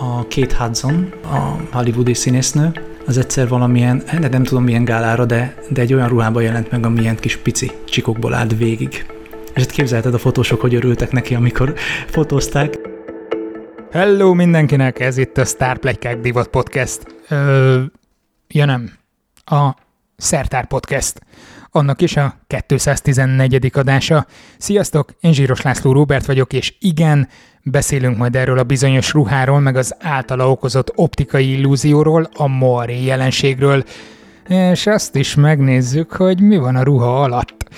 a Kate Hudson, a hollywoodi színésznő, az egyszer valamilyen, de nem tudom milyen gálára, de, de egy olyan ruhában jelent meg, amilyen kis pici csikokból állt végig. És itt képzelted a fotósok, hogy örültek neki, amikor fotózták. Hello mindenkinek, ez itt a Starplegykák Divat Podcast. Ö, ja nem, a Szertár Podcast. Annak is a 214. adása. Sziasztok, én Zsíros László Róbert vagyok, és igen, beszélünk majd erről a bizonyos ruháról, meg az általa okozott optikai illúzióról, a moiré jelenségről, és azt is megnézzük, hogy mi van a ruha alatt.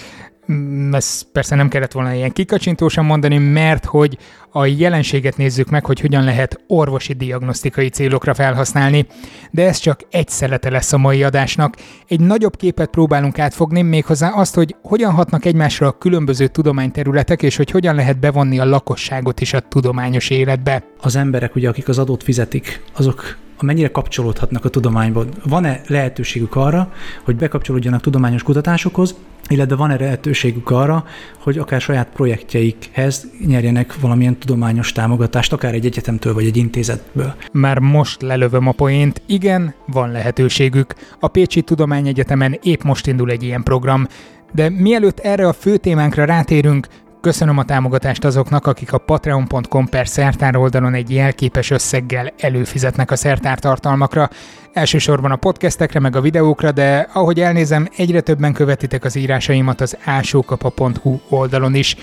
Mm, ezt persze nem kellett volna ilyen kikacsintósan mondani, mert hogy a jelenséget nézzük meg, hogy hogyan lehet orvosi diagnosztikai célokra felhasználni, de ez csak egy szelete lesz a mai adásnak. Egy nagyobb képet próbálunk átfogni, méghozzá azt, hogy hogyan hatnak egymásra a különböző tudományterületek, és hogy hogyan lehet bevonni a lakosságot is a tudományos életbe. Az emberek, ugye, akik az adót fizetik, azok mennyire kapcsolódhatnak a tudományban. Van-e lehetőségük arra, hogy bekapcsolódjanak tudományos kutatásokhoz, illetve van-e lehetőségük arra, hogy akár saját projektjeikhez nyerjenek valamilyen tudományos támogatást, akár egy egyetemtől vagy egy intézetből. Már most lelövöm a poént, igen, van lehetőségük. A Pécsi Tudományegyetemen épp most indul egy ilyen program, de mielőtt erre a fő témánkra rátérünk, Köszönöm a támogatást azoknak, akik a patreon.com per szertár oldalon egy jelképes összeggel előfizetnek a szertár tartalmakra. Elsősorban a podcastekre meg a videókra, de ahogy elnézem, egyre többen követitek az írásaimat az ásókapa.hu oldalon is.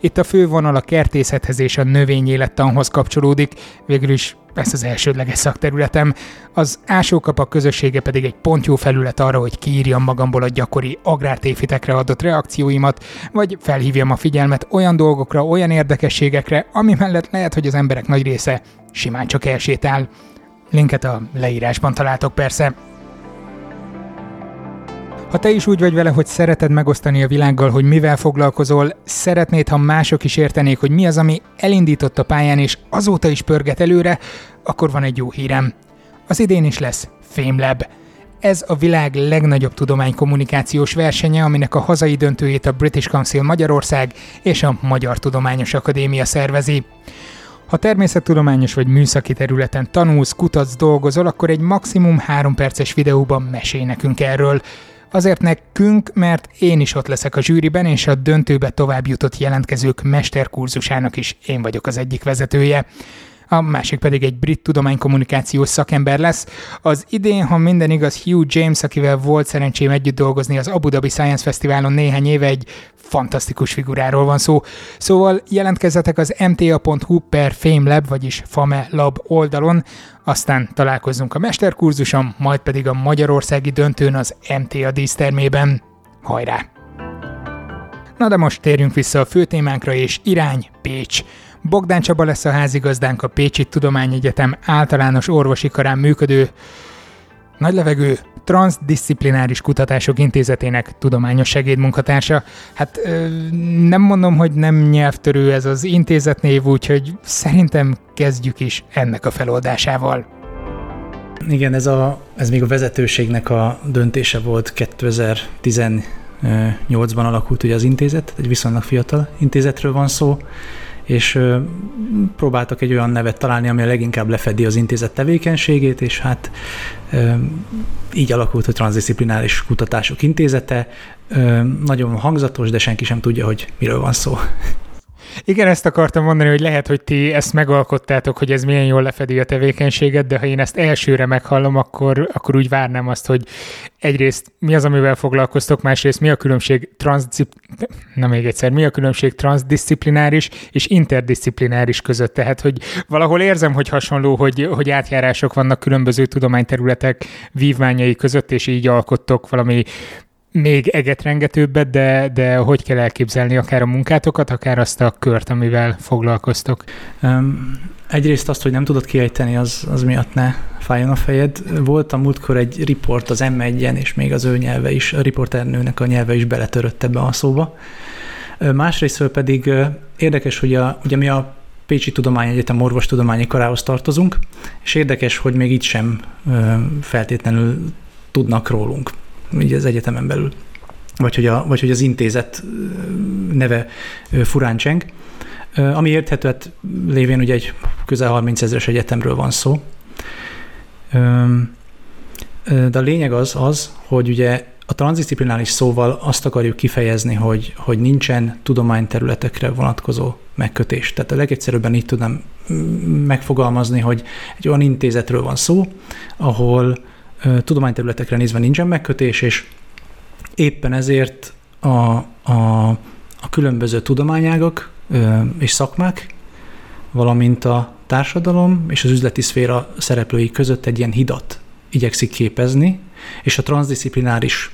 Itt a fő vonal a kertészethez és a növényélettanhoz kapcsolódik, végül is ez az elsődleges szakterületem. Az ásókapak közössége pedig egy pont jó felület arra, hogy kiírjam magamból a gyakori agrártéfitekre adott reakcióimat, vagy felhívjam a figyelmet olyan dolgokra, olyan érdekességekre, ami mellett lehet, hogy az emberek nagy része simán csak elsétál. Linket a leírásban találtok persze. Ha te is úgy vagy vele, hogy szereted megosztani a világgal, hogy mivel foglalkozol, szeretnéd, ha mások is értenék, hogy mi az, ami elindított a pályán és azóta is pörget előre, akkor van egy jó hírem. Az idén is lesz FameLab. Ez a világ legnagyobb tudománykommunikációs versenye, aminek a hazai döntőjét a British Council Magyarország és a Magyar Tudományos Akadémia szervezi. Ha természettudományos vagy műszaki területen tanulsz, kutatsz, dolgozol, akkor egy maximum 3 perces videóban mesélj nekünk erről. Azért nekünk, mert én is ott leszek a zsűriben, és a döntőbe tovább jutott jelentkezők mesterkurzusának is én vagyok az egyik vezetője a másik pedig egy brit tudománykommunikációs szakember lesz. Az idén, ha minden igaz, Hugh James, akivel volt szerencsém együtt dolgozni az Abu Dhabi Science Fesztiválon néhány éve, egy fantasztikus figuráról van szó. Szóval jelentkezzetek az mta.hu per FameLab, vagyis FAME Lab oldalon, aztán találkozzunk a mesterkurzuson, majd pedig a magyarországi döntőn az MTA dísztermében. Hajrá! Na de most térjünk vissza a fő témánkra, és irány Pécs. Bogdán Csaba lesz a házigazdánk a Pécsi Tudományegyetem általános orvosi karán működő nagylevegő Transdisziplináris Kutatások Intézetének tudományos segédmunkatársa. Hát nem mondom, hogy nem nyelvtörő ez az intézetnév, úgyhogy szerintem kezdjük is ennek a feloldásával. Igen, ez, a, ez még a vezetőségnek a döntése volt 2018-ban alakult ugye az intézet, egy viszonylag fiatal intézetről van szó, és próbáltak egy olyan nevet találni, ami a leginkább lefedi az intézet tevékenységét, és hát így alakult a Transdisziplináris Kutatások Intézete. Nagyon hangzatos, de senki sem tudja, hogy miről van szó. Igen, ezt akartam mondani, hogy lehet, hogy ti ezt megalkottátok, hogy ez milyen jól lefedi a tevékenységet, de ha én ezt elsőre meghallom, akkor, akkor úgy várnám azt, hogy egyrészt mi az, amivel foglalkoztok, másrészt mi a különbség transdisziplináris, nem még egyszer, mi a különbség transdisziplináris és interdisziplináris között. Tehát, hogy valahol érzem, hogy hasonló, hogy, hogy átjárások vannak különböző tudományterületek vívmányai között, és így alkottok valami még egetrengetőbbet, de, de hogy kell elképzelni akár a munkátokat, akár azt a kört, amivel foglalkoztok? Um, egyrészt azt, hogy nem tudod kiejteni, az, az miatt ne fájjon a fejed. Volt a múltkor egy riport az M1-en, és még az ő nyelve is, a riporternőnek a nyelve is beletörött ebbe a szóba. Másrésztről pedig érdekes, hogy a, ugye mi a Pécsi Tudományegyetem orvostudományi karához tartozunk, és érdekes, hogy még itt sem feltétlenül tudnak rólunk így az egyetemen belül, vagy hogy, a, vagy hogy az intézet neve furán cseng. Ami érthető, hát lévén ugye egy közel 30 ezeres egyetemről van szó. De a lényeg az, az, hogy ugye a transzdisziplinális szóval azt akarjuk kifejezni, hogy, hogy nincsen tudományterületekre vonatkozó megkötés. Tehát a legegyszerűbben így tudom megfogalmazni, hogy egy olyan intézetről van szó, ahol tudományterületekre nézve nincsen megkötés, és éppen ezért a, a, a különböző tudományágak és szakmák, valamint a társadalom és az üzleti szféra szereplői között egy ilyen hidat igyekszik képezni, és a transzdisziplináris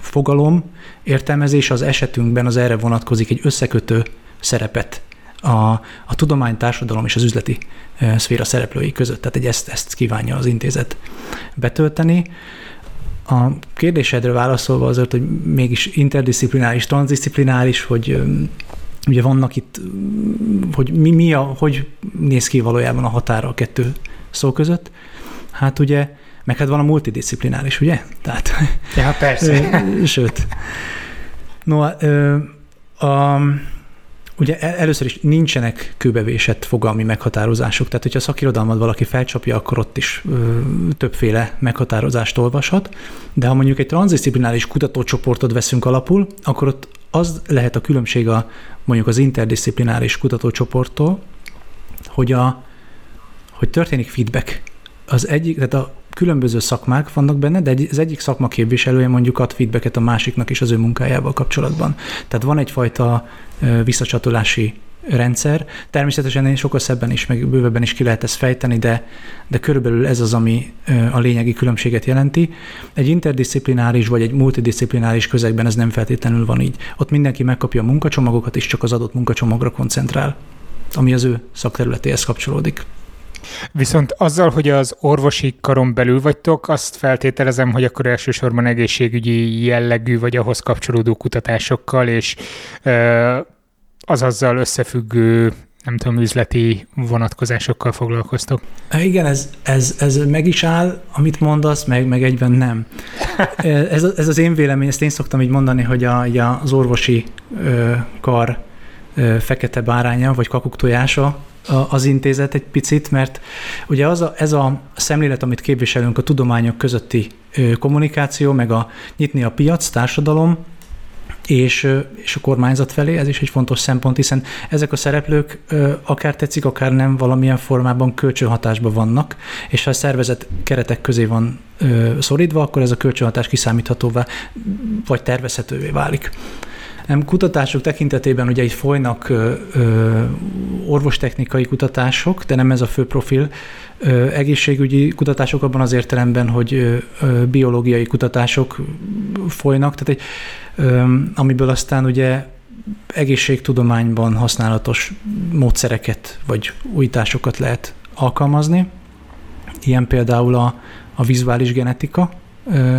fogalom értelmezés az esetünkben az erre vonatkozik egy összekötő szerepet a, a tudomány, társadalom és az üzleti szféra szereplői között. Tehát egy ezt, ezt kívánja az intézet betölteni. A kérdésedre válaszolva azért, hogy mégis interdisziplináris, transzdisziplináris, hogy ugye vannak itt, hogy mi, mi a, hogy néz ki valójában a határa a kettő szó között. Hát ugye, meg hát van a multidisziplináris, ugye? Tehát, ja, persze. Sőt. No, a, a, Ugye először is nincsenek kőbevésett fogalmi meghatározások, tehát hogyha a szakirodalmat valaki felcsapja, akkor ott is ö, többféle meghatározást olvashat, de ha mondjuk egy transzdisziplináris kutatócsoportot veszünk alapul, akkor ott az lehet a különbség a mondjuk az interdisziplináris kutatócsoporttól, hogy, a, hogy történik feedback. Az egyik, tehát a különböző szakmák vannak benne, de az egyik szakma képviselője mondjuk ad feedbacket a másiknak is az ő munkájával kapcsolatban. Tehát van egyfajta visszacsatolási rendszer. Természetesen én sokkal szebben is, meg bővebben is ki lehet ezt fejteni, de, de körülbelül ez az, ami a lényegi különbséget jelenti. Egy interdisziplináris vagy egy multidisziplináris közegben ez nem feltétlenül van így. Ott mindenki megkapja a munkacsomagokat, és csak az adott munkacsomagra koncentrál, ami az ő szakterületéhez kapcsolódik. Viszont azzal, hogy az orvosi karon belül vagytok, azt feltételezem, hogy akkor elsősorban egészségügyi jellegű vagy ahhoz kapcsolódó kutatásokkal és az azzal összefüggő nem tudom, üzleti vonatkozásokkal foglalkoztok. Igen, ez, ez, ez meg is áll, amit mondasz, meg, meg egyben nem. ez, ez az én vélemény, ezt én szoktam így mondani, hogy a, az orvosi ö, kar ö, fekete báránya, vagy kakuk tojása, az intézet egy picit, mert ugye az a, ez a szemlélet, amit képviselünk, a tudományok közötti kommunikáció, meg a nyitni a piac, társadalom, és, és a kormányzat felé, ez is egy fontos szempont, hiszen ezek a szereplők akár tetszik, akár nem valamilyen formában kölcsönhatásban vannak, és ha a szervezet keretek közé van szorítva, akkor ez a kölcsönhatás kiszámíthatóvá vagy tervezhetővé válik. Kutatások tekintetében ugye itt folynak orvostechnikai kutatások, de nem ez a fő profil. Ö, egészségügyi kutatások abban az értelemben, hogy ö, biológiai kutatások folynak, tehát egy, ö, amiből aztán ugye egészségtudományban használatos módszereket vagy újításokat lehet alkalmazni. Ilyen például a, a vizuális genetika,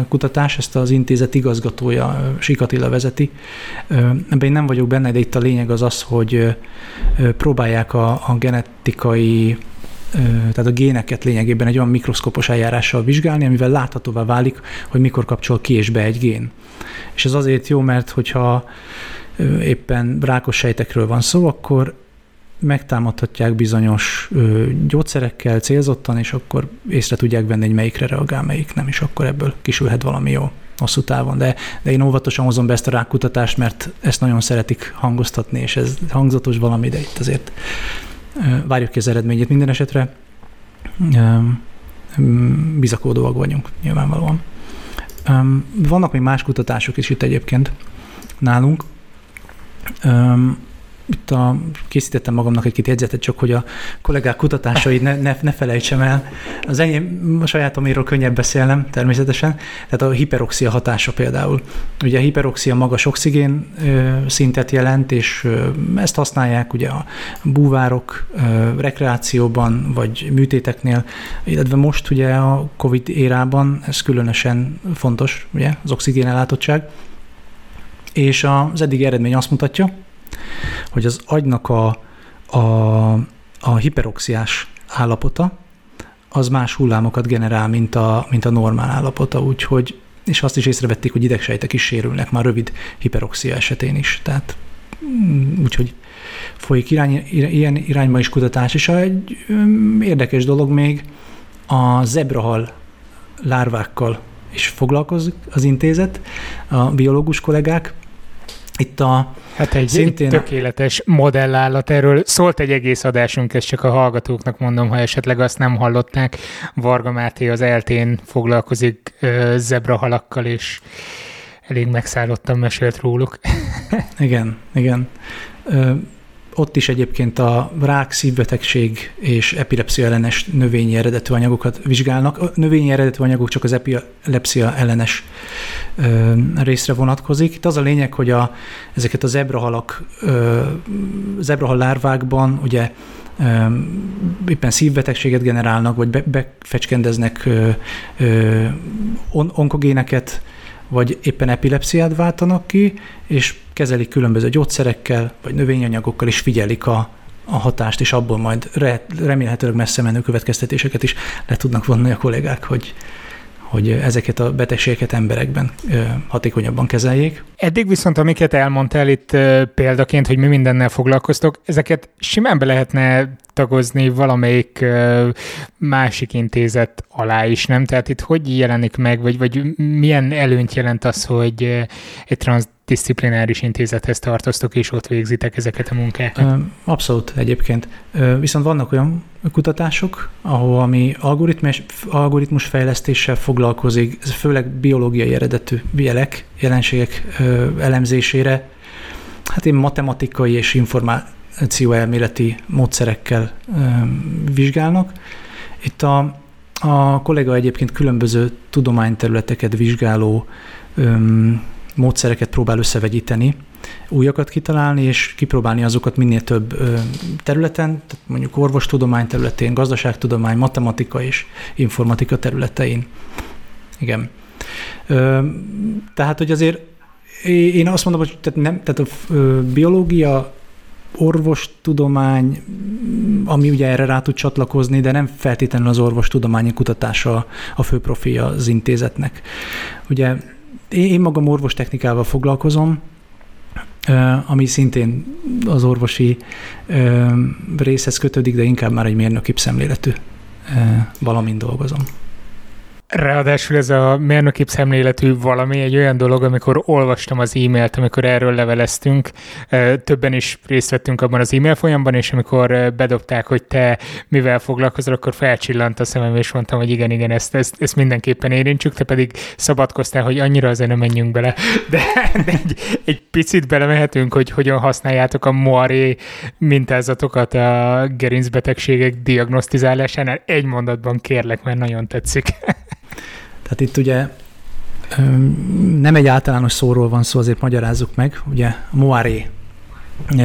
kutatás, ezt az intézet igazgatója Sikatilla vezeti. Ebben én nem vagyok benne, de itt a lényeg az az, hogy próbálják a, a genetikai tehát a géneket lényegében egy olyan mikroszkopos eljárással vizsgálni, amivel láthatóvá válik, hogy mikor kapcsol ki és be egy gén. És ez azért jó, mert hogyha éppen rákos sejtekről van szó, akkor megtámadhatják bizonyos gyógyszerekkel célzottan, és akkor észre tudják venni, hogy melyikre reagál, melyik nem, és akkor ebből kisülhet valami jó hosszú távon. De, de én óvatosan hozom be ezt a rákutatást, mert ezt nagyon szeretik hangoztatni, és ez hangzatos valami, de itt azért várjuk ki az eredményét minden esetre. Ö, vagyunk, nyilvánvalóan. Vannak még más kutatások is itt egyébként nálunk itt a, készítettem magamnak egy-két jegyzetet, csak hogy a kollégák kutatásait ne, ne, ne felejtsem el. Az enyém, a sajátoméről könnyebb beszélnem természetesen, tehát a hiperoxia hatása például. Ugye a hiperoxia magas oxigén szintet jelent, és ezt használják ugye a búvárok rekreációban, vagy műtéteknél, illetve most ugye a COVID érában ez különösen fontos, ugye, az oxigén ellátottság. És az eddigi eredmény azt mutatja, hogy az agynak a, a, a hiperoxiás állapota, az más hullámokat generál, mint a, mint a normál állapota, úgyhogy, és azt is észrevették, hogy idegsejtek is sérülnek már rövid hiperoxia esetén is. Tehát mm, úgyhogy folyik irány, ilyen irányba is kutatás, és egy érdekes dolog még a zebrahal lárvákkal is foglalkozik az intézet, a biológus kollégák. Itt a Hát egy szintén... tökéletes modellállat, erről szólt egy egész adásunk, ezt csak a hallgatóknak mondom, ha esetleg azt nem hallották. Varga Máté az eltén foglalkozik uh, zebrahalakkal, és elég megszállottan mesélt róluk. igen, igen. Ö, ott is egyébként a rák, szívbetegség és epilepsia ellenes növényi eredetű anyagokat vizsgálnak. A növényi eredetű anyagok csak az epilepsia ellenes ö, részre vonatkozik. Itt az a lényeg, hogy a, ezeket a zebrahalak, ö, zebrahal lárvákban ugye ö, éppen szívbetegséget generálnak, vagy be, befecskendeznek ö, ö, on, onkogéneket, vagy éppen epilepsziát váltanak ki, és kezelik különböző gyógyszerekkel, vagy növényanyagokkal, és figyelik a, a hatást, és abból majd re, remélhetőleg messze menő következtetéseket is le tudnak vonni a kollégák, hogy, hogy ezeket a betegségeket emberekben hatékonyabban kezeljék. Eddig viszont, amiket elmondtál itt példaként, hogy mi mindennel foglalkoztok, ezeket simán be lehetne tagozni valamelyik másik intézet alá is, nem? Tehát itt hogy jelenik meg, vagy, vagy milyen előnyt jelent az, hogy egy transz disziplináris intézethez tartoztok, és ott végzitek ezeket a munkákat? Abszolút egyébként. Viszont vannak olyan kutatások, ahol ami algoritmus, algoritmus fejlesztéssel foglalkozik, ez főleg biológiai eredetű jelek, jelenségek elemzésére, hát én matematikai és információelméleti módszerekkel vizsgálnak. Itt a, a kollega egyébként különböző tudományterületeket vizsgáló módszereket próbál összevegyíteni, újakat kitalálni, és kipróbálni azokat minél több területen, tehát mondjuk orvostudomány területén, gazdaságtudomány, matematika és informatika területein. Igen. Tehát, hogy azért én azt mondom, hogy tehát nem, tehát a biológia, orvostudomány, ami ugye erre rá tud csatlakozni, de nem feltétlenül az orvostudományi kutatása a fő profilja az intézetnek. Ugye én magam orvostechnikával foglalkozom, ami szintén az orvosi részhez kötődik, de inkább már egy mérnöki szemléletű valamint dolgozom. Ráadásul ez a mérnöki szemléletű valami egy olyan dolog, amikor olvastam az e-mailt, amikor erről leveleztünk, többen is részt vettünk abban az e-mail folyamban, és amikor bedobták, hogy te mivel foglalkozol, akkor felcsillant a szemem, és mondtam, hogy igen, igen, ezt, ezt, ezt mindenképpen érintsük, te pedig szabadkoztál, hogy annyira azért nem menjünk bele. De, de egy, egy picit belemehetünk, hogy hogyan használjátok a Moiré mintázatokat a gerincbetegségek diagnosztizálásánál. Egy mondatban kérlek, mert nagyon tetszik. Tehát itt ugye nem egy általános szóról van szó, azért magyarázzuk meg, ugye moiré,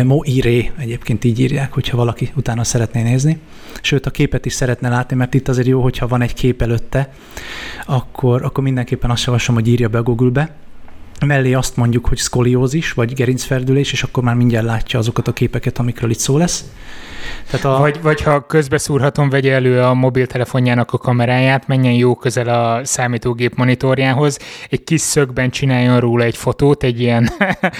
moiré egyébként így írják, hogyha valaki utána szeretné nézni. Sőt, a képet is szeretne látni, mert itt azért jó, hogyha van egy kép előtte, akkor, akkor mindenképpen azt javaslom, hogy írja be a Google-be, mellé azt mondjuk, hogy szkoliózis, vagy gerincferdülés, és akkor már mindjárt látja azokat a képeket, amikről itt szó lesz. Tehát a... vagy, vagy ha közbeszúrhatom, vegye elő a mobiltelefonjának a kameráját, menjen jó közel a számítógép monitorjához, egy kis szögben csináljon róla egy fotót, egy ilyen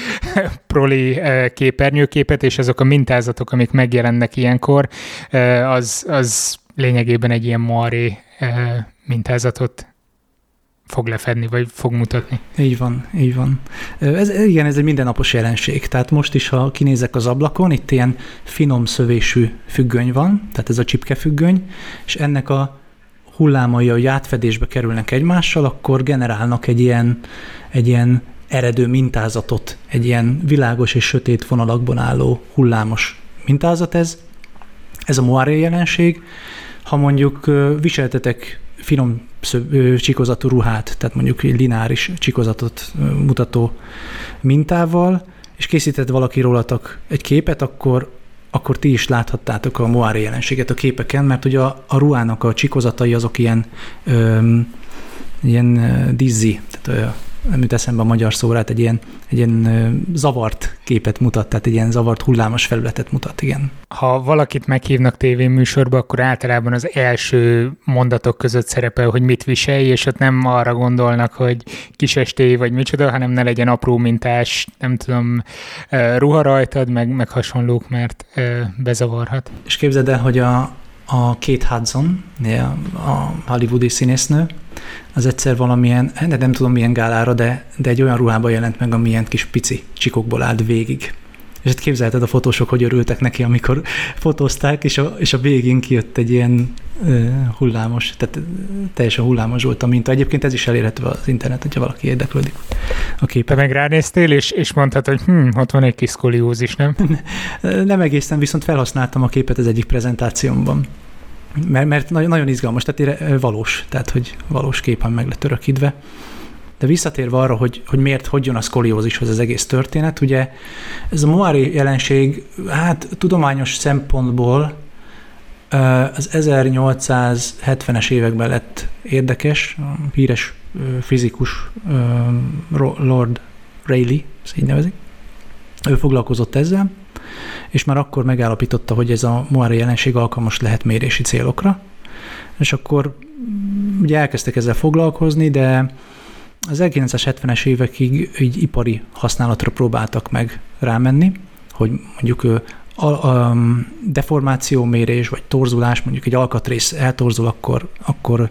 proli eh, képernyőképet, és azok a mintázatok, amik megjelennek ilyenkor, eh, az, az lényegében egy ilyen maré eh, mintázatot fog lefedni, vagy fog mutatni. Így van, így van. Ez, igen, ez egy mindennapos jelenség. Tehát most is, ha kinézek az ablakon, itt ilyen finom szövésű függöny van, tehát ez a csipke függöny, és ennek a hullámai, hogy átfedésbe kerülnek egymással, akkor generálnak egy ilyen, egy ilyen eredő mintázatot, egy ilyen világos és sötét vonalakban álló hullámos mintázat ez. Ez a Moiré jelenség. Ha mondjuk viseltetek finom csikozatú ruhát, tehát mondjuk lineáris csikozatot mutató mintával, és készített valaki rólatok egy képet, akkor, akkor ti is láthattátok a Moiré jelenséget a képeken, mert ugye a, a ruhának a csikozatai azok ilyen, öm, ilyen dizzi, tehát nem jut eszembe a magyar szórát, egy ilyen, egy ilyen zavart képet mutat, tehát egy ilyen zavart hullámos felületet mutat, igen. Ha valakit meghívnak tévéműsorba, akkor általában az első mondatok között szerepel, hogy mit viselj, és ott nem arra gondolnak, hogy kisesté vagy micsoda, hanem ne legyen apró mintás, nem tudom, ruha rajtad, meg, meg hasonlók, mert bezavarhat. És képzeld el, hogy a, a Kate Hudson, a hollywoodi színésznő, az egyszer valamilyen, de nem tudom milyen gálára, de, de egy olyan ruhába jelent meg, amilyen kis pici csikokból állt végig. És hát képzelted a fotósok, hogy örültek neki, amikor fotózták, és a, és a végén kijött egy ilyen uh, hullámos, tehát teljesen hullámos volt a minta. Egyébként ez is elérhető az internet, hogyha valaki érdeklődik a képen. Te meg ránéztél, és, és mondtad, hogy hm, ott van egy kis szkoliózis, nem? nem egészen, viszont felhasználtam a képet az egyik prezentációmban. Mert, mert nagyon, nagyon izgalmas, tehát valós, tehát hogy valós képen meg lett örökítve. De visszatérve arra, hogy, hogy miért, hogy jön a szkoliózishoz az egész történet, ugye ez a Moari jelenség, hát tudományos szempontból az 1870-es években lett érdekes, híres fizikus Lord Rayleigh, ezt így nevezik. Ő foglalkozott ezzel, és már akkor megállapította, hogy ez a Moari jelenség alkalmas lehet mérési célokra, és akkor ugye elkezdtek ezzel foglalkozni, de az 1970-es évekig így ipari használatra próbáltak meg rámenni, hogy mondjuk a, a deformációmérés vagy torzulás, mondjuk egy alkatrész eltorzul, akkor, akkor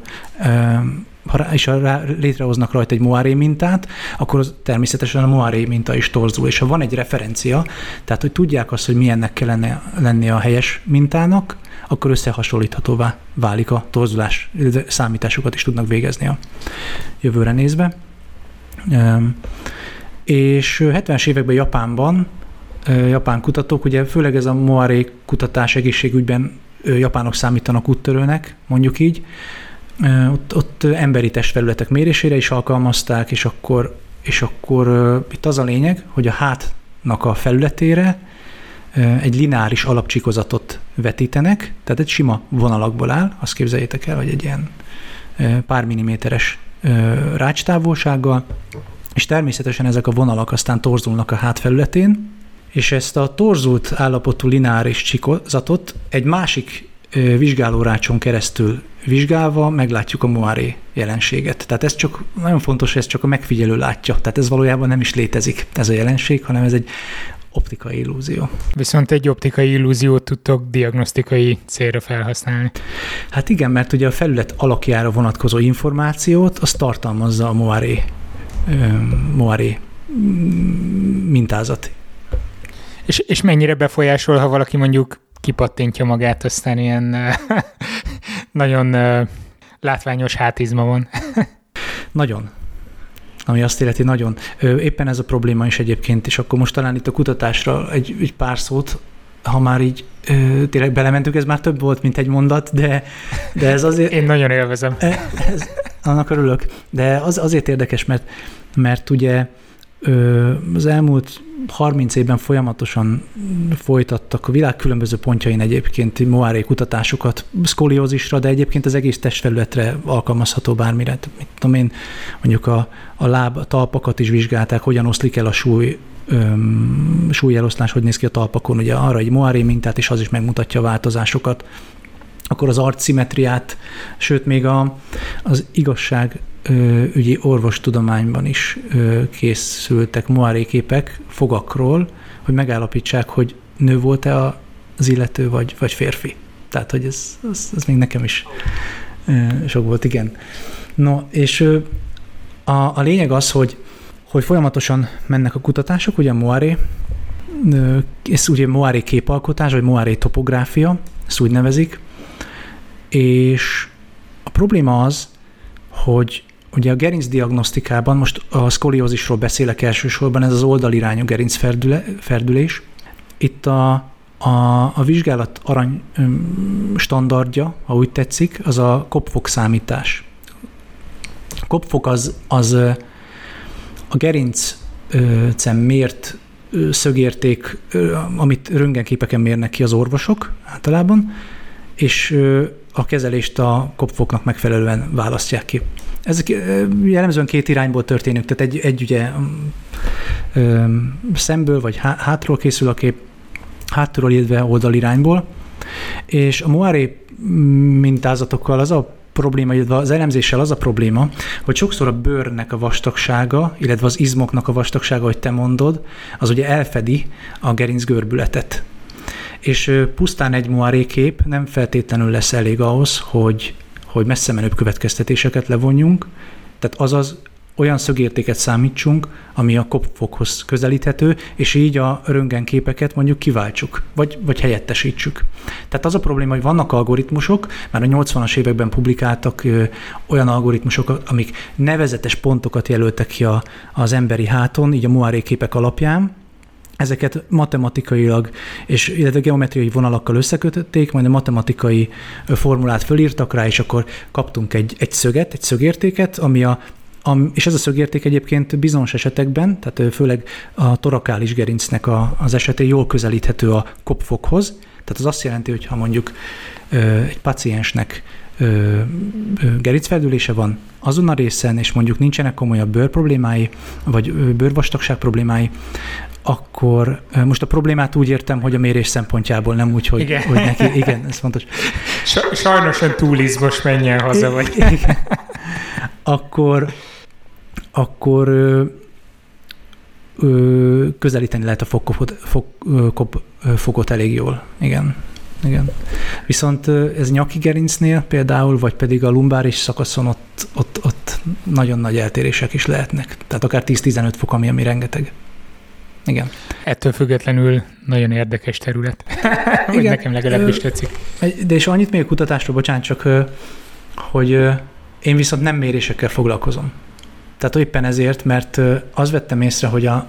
ha és ha rá, létrehoznak rajta egy Moiré mintát, akkor az természetesen a Moiré minta is torzul. És ha van egy referencia, tehát hogy tudják azt, hogy milyennek kellene lennie a helyes mintának, akkor összehasonlíthatóvá válik a torzulás, számításokat is tudnak végezni a jövőre nézve. És 70-es években Japánban japán kutatók, ugye főleg ez a Moiré kutatás egészségügyben japánok számítanak úttörőnek, mondjuk így, ott, ott emberi testfelületek mérésére is alkalmazták, és akkor, és akkor itt az a lényeg, hogy a hátnak a felületére egy lineáris alapcsikozatot vetítenek, tehát egy sima vonalakból áll, azt képzeljétek el, hogy egy ilyen pár milliméteres rácstávolsággal, és természetesen ezek a vonalak aztán torzulnak a hátfelületén, és ezt a torzult állapotú lineáris csikozatot egy másik vizsgálórácson keresztül vizsgálva meglátjuk a Moiré jelenséget. Tehát ez csak, nagyon fontos, ez csak a megfigyelő látja. Tehát ez valójában nem is létezik ez a jelenség, hanem ez egy optikai illúzió. Viszont egy optikai illúziót tudtok diagnosztikai célra felhasználni. Hát igen, mert ugye a felület alakjára vonatkozó információt az tartalmazza a Moiré, Moiré mintázat. És, és mennyire befolyásol, ha valaki mondjuk kipattintja magát, aztán ilyen nagyon látványos hátizma van. nagyon. Ami azt illeti nagyon. Éppen ez a probléma is egyébként, és akkor most talán itt a kutatásra egy, egy pár szót, ha már így ö, tényleg belementünk, ez már több volt, mint egy mondat, de, de ez azért... Én nagyon élvezem. Ez, annak örülök. De az azért érdekes, mert, mert ugye az elmúlt 30 évben folyamatosan folytattak a világ különböző pontjain egyébként Moiré kutatásokat szkoliózisra, de egyébként az egész testfelületre alkalmazható bármire. Mit tudom én, mondjuk a, a láb, a talpakat is vizsgálták, hogyan oszlik el a súly, öm, súlyeloszlás, hogy néz ki a talpakon, ugye arra egy Moiré mintát, és az is megmutatja a változásokat akkor az arcsimetriát, sőt még a, az igazság ügyi orvostudományban is készültek Moiré képek fogakról, hogy megállapítsák, hogy nő volt-e az illető, vagy, vagy férfi. Tehát, hogy ez, ez, ez még nekem is sok volt, igen. No, és a, a lényeg az, hogy, hogy folyamatosan mennek a kutatások, ugye Moiré, ez ugye Moiré képalkotás, vagy Moiré topográfia, ezt úgy nevezik, és a probléma az, hogy Ugye a gerinc diagnosztikában, most a szkoliózisról beszélek elsősorban, ez az oldalirányú gerinc ferdüle, ferdülés. Itt a, a, a vizsgálat arany standardja, ha úgy tetszik, az a kopfok számítás. A kopfok az, az a gerincen mért szögérték, amit röntgenképeken mérnek ki az orvosok általában, és a kezelést a kopfoknak megfelelően választják ki. Ezek jellemzően két irányból történnek, tehát egy, egy ugye szemből vagy hátról készül a kép, hátulról, illetve oldalirányból, és a Moiré mintázatokkal az a probléma, illetve az elemzéssel az a probléma, hogy sokszor a bőrnek a vastagsága, illetve az izmoknak a vastagsága, hogy te mondod, az ugye elfedi a gerinc görbületet. És pusztán egy Moiré kép nem feltétlenül lesz elég ahhoz, hogy, hogy messze menőbb következtetéseket levonjunk, tehát azaz olyan szögértéket számítsunk, ami a kopfokhoz közelíthető, és így a röntgenképeket mondjuk kiváltsuk, vagy, vagy helyettesítsük. Tehát az a probléma, hogy vannak algoritmusok, már a 80-as években publikáltak ö, olyan algoritmusok, amik nevezetes pontokat jelöltek ki a, az emberi háton, így a Moiré képek alapján, ezeket matematikailag és illetve geometriai vonalakkal összekötötték, majd a matematikai formulát fölírtak rá, és akkor kaptunk egy, egy szöget, egy szögértéket, ami a és ez a szögérték egyébként bizonyos esetekben, tehát főleg a torakális gerincnek a, az esetén jól közelíthető a kopfokhoz. Tehát az azt jelenti, hogy ha mondjuk egy paciensnek gerincfeldülése van azon a részen, és mondjuk nincsenek komolyabb bőr problémái, vagy bőrvastagság problémái, akkor most a problémát úgy értem, hogy a mérés szempontjából nem úgy, hogy, igen. hogy neki, igen, ez fontos. Sajnosan túlizmos menjen haza, vagy. Igen. Akkor, akkor ö, ö, közelíteni lehet a fogkopot, fog, kop, fogot elég jól. Igen. Igen. Viszont ez nyaki gerincnél például, vagy pedig a lumbáris szakaszon ott, ott, ott nagyon nagy eltérések is lehetnek. Tehát akár 10-15 fok, ami, ami rengeteg. Igen. Ettől függetlenül nagyon érdekes terület. Igen. nekem legalábbis tetszik. De és annyit még a kutatásról, bocsánat, csak hogy én viszont nem mérésekkel foglalkozom. Tehát éppen ezért, mert az vettem észre, hogy, a,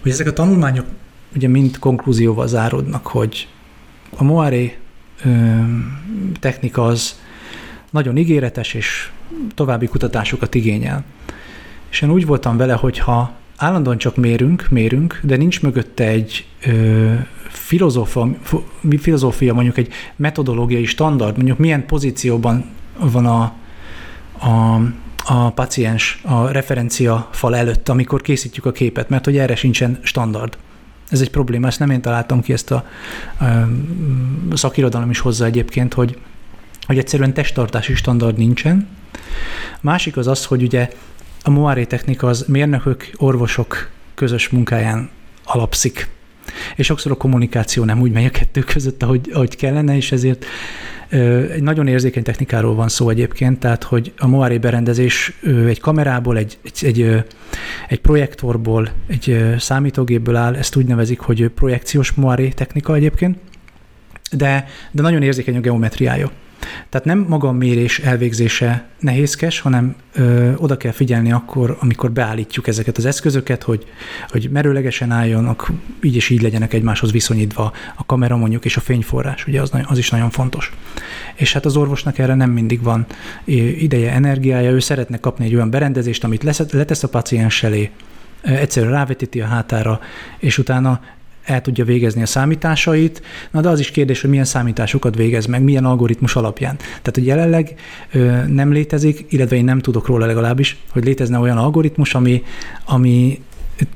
hogy ezek a tanulmányok ugye mind konklúzióval záródnak, hogy a Moiré technika az nagyon ígéretes, és további kutatásokat igényel. És én úgy voltam vele, hogy ha állandóan csak mérünk, mérünk, de nincs mögötte egy ö, filozófia, filozófia, mondjuk egy metodológiai standard, mondjuk milyen pozícióban van a, a, a paciens a referencia fal előtt, amikor készítjük a képet, mert hogy erre sincsen standard. Ez egy probléma, ezt nem én találtam ki, ezt a, a szakirodalom is hozzá egyébként, hogy, hogy egyszerűen testtartási standard nincsen. Másik az az, hogy ugye a Moiré technika az mérnökök, orvosok közös munkáján alapszik. És sokszor a kommunikáció nem úgy megy a kettő között, ahogy, ahogy kellene, és ezért egy nagyon érzékeny technikáról van szó egyébként, tehát hogy a Moiré berendezés egy kamerából, egy, egy, egy, egy projektorból, egy számítógépből áll, ezt úgy nevezik, hogy projekciós Moiré technika egyébként, de, de nagyon érzékeny a geometriája. Tehát nem maga a mérés elvégzése nehézkes, hanem ö, oda kell figyelni akkor, amikor beállítjuk ezeket az eszközöket, hogy, hogy merőlegesen álljanak, így és így legyenek egymáshoz viszonyítva a kamera mondjuk és a fényforrás, ugye az, az is nagyon fontos. És hát az orvosnak erre nem mindig van ideje, energiája, ő szeretne kapni egy olyan berendezést, amit letesz a paciens elé, egyszerűen rávetíti a hátára, és utána el tudja végezni a számításait, na de az is kérdés, hogy milyen számításokat végez meg, milyen algoritmus alapján. Tehát, hogy jelenleg ö, nem létezik, illetve én nem tudok róla legalábbis, hogy létezne olyan algoritmus, ami, ami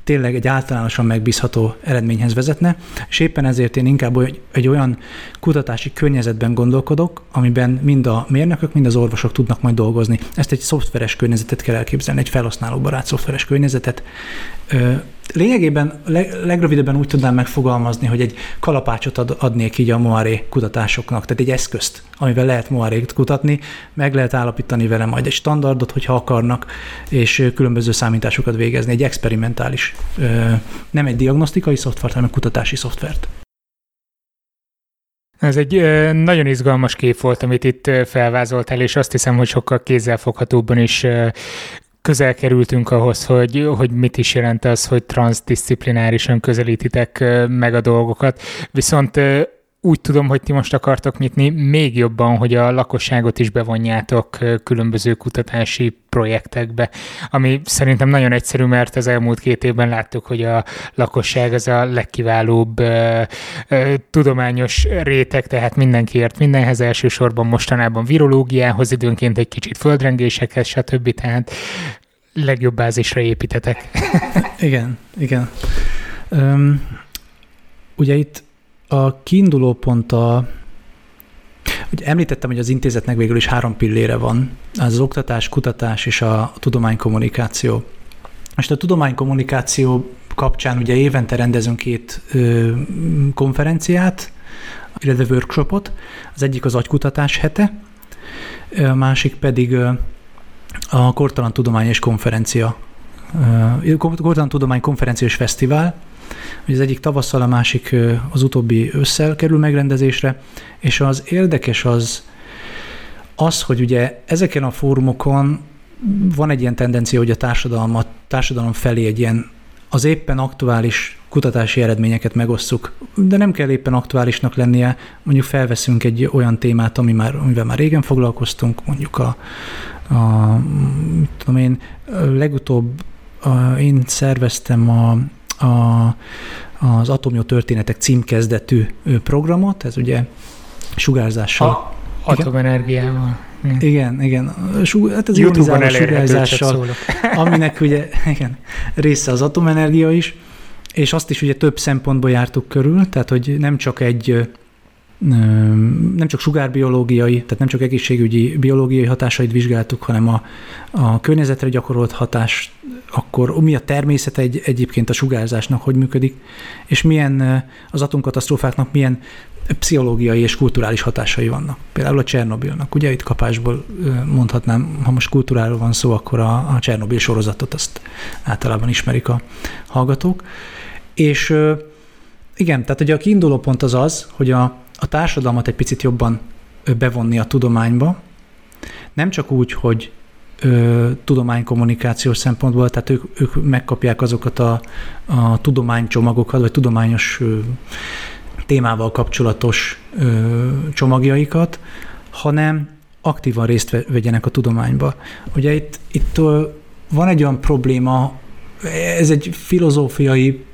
tényleg egy általánosan megbízható eredményhez vezetne, és éppen ezért én inkább egy, egy olyan kutatási környezetben gondolkodok, amiben mind a mérnökök, mind az orvosok tudnak majd dolgozni. Ezt egy szoftveres környezetet kell elképzelni, egy felhasználóbarát szoftveres környezetet. Lényegében legrövidebben úgy tudnám megfogalmazni, hogy egy kalapácsot ad, adnék így a Moiré kutatásoknak, tehát egy eszközt, amivel lehet Moirét kutatni, meg lehet állapítani vele majd egy standardot, hogyha akarnak, és különböző számításokat végezni, egy experimentális, nem egy diagnosztikai szoftvert, hanem egy kutatási szoftvert. Ez egy nagyon izgalmas kép volt, amit itt felvázoltál, és azt hiszem, hogy sokkal kézzelfoghatóbban is közel kerültünk ahhoz, hogy, hogy mit is jelent az, hogy transzdisziplinárisan közelítitek meg a dolgokat. Viszont úgy tudom, hogy ti most akartok nyitni még jobban, hogy a lakosságot is bevonjátok különböző kutatási projektekbe, ami szerintem nagyon egyszerű, mert az elmúlt két évben láttuk, hogy a lakosság az a legkiválóbb ö, ö, tudományos réteg, tehát mindenkiért mindenhez, elsősorban mostanában virológiához, időnként egy kicsit földrengésekhez, stb. Tehát legjobb bázisra építetek. igen, igen. Um, ugye itt a kiinduló pont a, Ugye említettem, hogy az intézetnek végül is három pillére van, az, az oktatás, kutatás és a tudománykommunikáció. Most a tudománykommunikáció kapcsán ugye évente rendezünk két ö, konferenciát, illetve workshopot. Az egyik az agykutatás hete, a másik pedig a Kortalan Tudomány és Konferencia, Kortalan Tudomány Konferencia Fesztivál, az egyik tavasszal, a másik az utóbbi ősszel kerül megrendezésre, és az érdekes az, az, hogy ugye ezeken a fórumokon van egy ilyen tendencia, hogy a társadalmat, társadalom felé egy ilyen az éppen aktuális kutatási eredményeket megosszuk, de nem kell éppen aktuálisnak lennie, mondjuk felveszünk egy olyan témát, ami már, amivel már régen foglalkoztunk, mondjuk a, a tudom én, legutóbb a, én szerveztem a a, az Atomjó Történetek címkezdetű programot, ez ugye sugárzással. A, atomenergiával. Igen, igen. Hát ez ionizáló sugárzással, aminek ugye igen, része az atomenergia is, és azt is ugye több szempontból jártuk körül, tehát hogy nem csak egy nem csak sugárbiológiai, tehát nem csak egészségügyi biológiai hatásait vizsgáltuk, hanem a, a környezetre gyakorolt hatás, akkor mi a természet egy, egyébként a sugárzásnak hogy működik, és milyen az atomkatasztrófáknak milyen pszichológiai és kulturális hatásai vannak. Például a Csernobilnak. Ugye itt kapásból mondhatnám, ha most kultúráról van szó, akkor a, a Csernobil sorozatot azt általában ismerik a hallgatók. És igen, tehát ugye a kiinduló pont az az, hogy a, a társadalmat egy picit jobban bevonni a tudományba, nem csak úgy, hogy tudománykommunikációs szempontból, tehát ők, ők megkapják azokat a, a tudománycsomagokat, vagy tudományos ö, témával kapcsolatos ö, csomagjaikat, hanem aktívan részt vegyenek a tudományba. Ugye itt, itt ö, van egy olyan probléma, ez egy filozófiai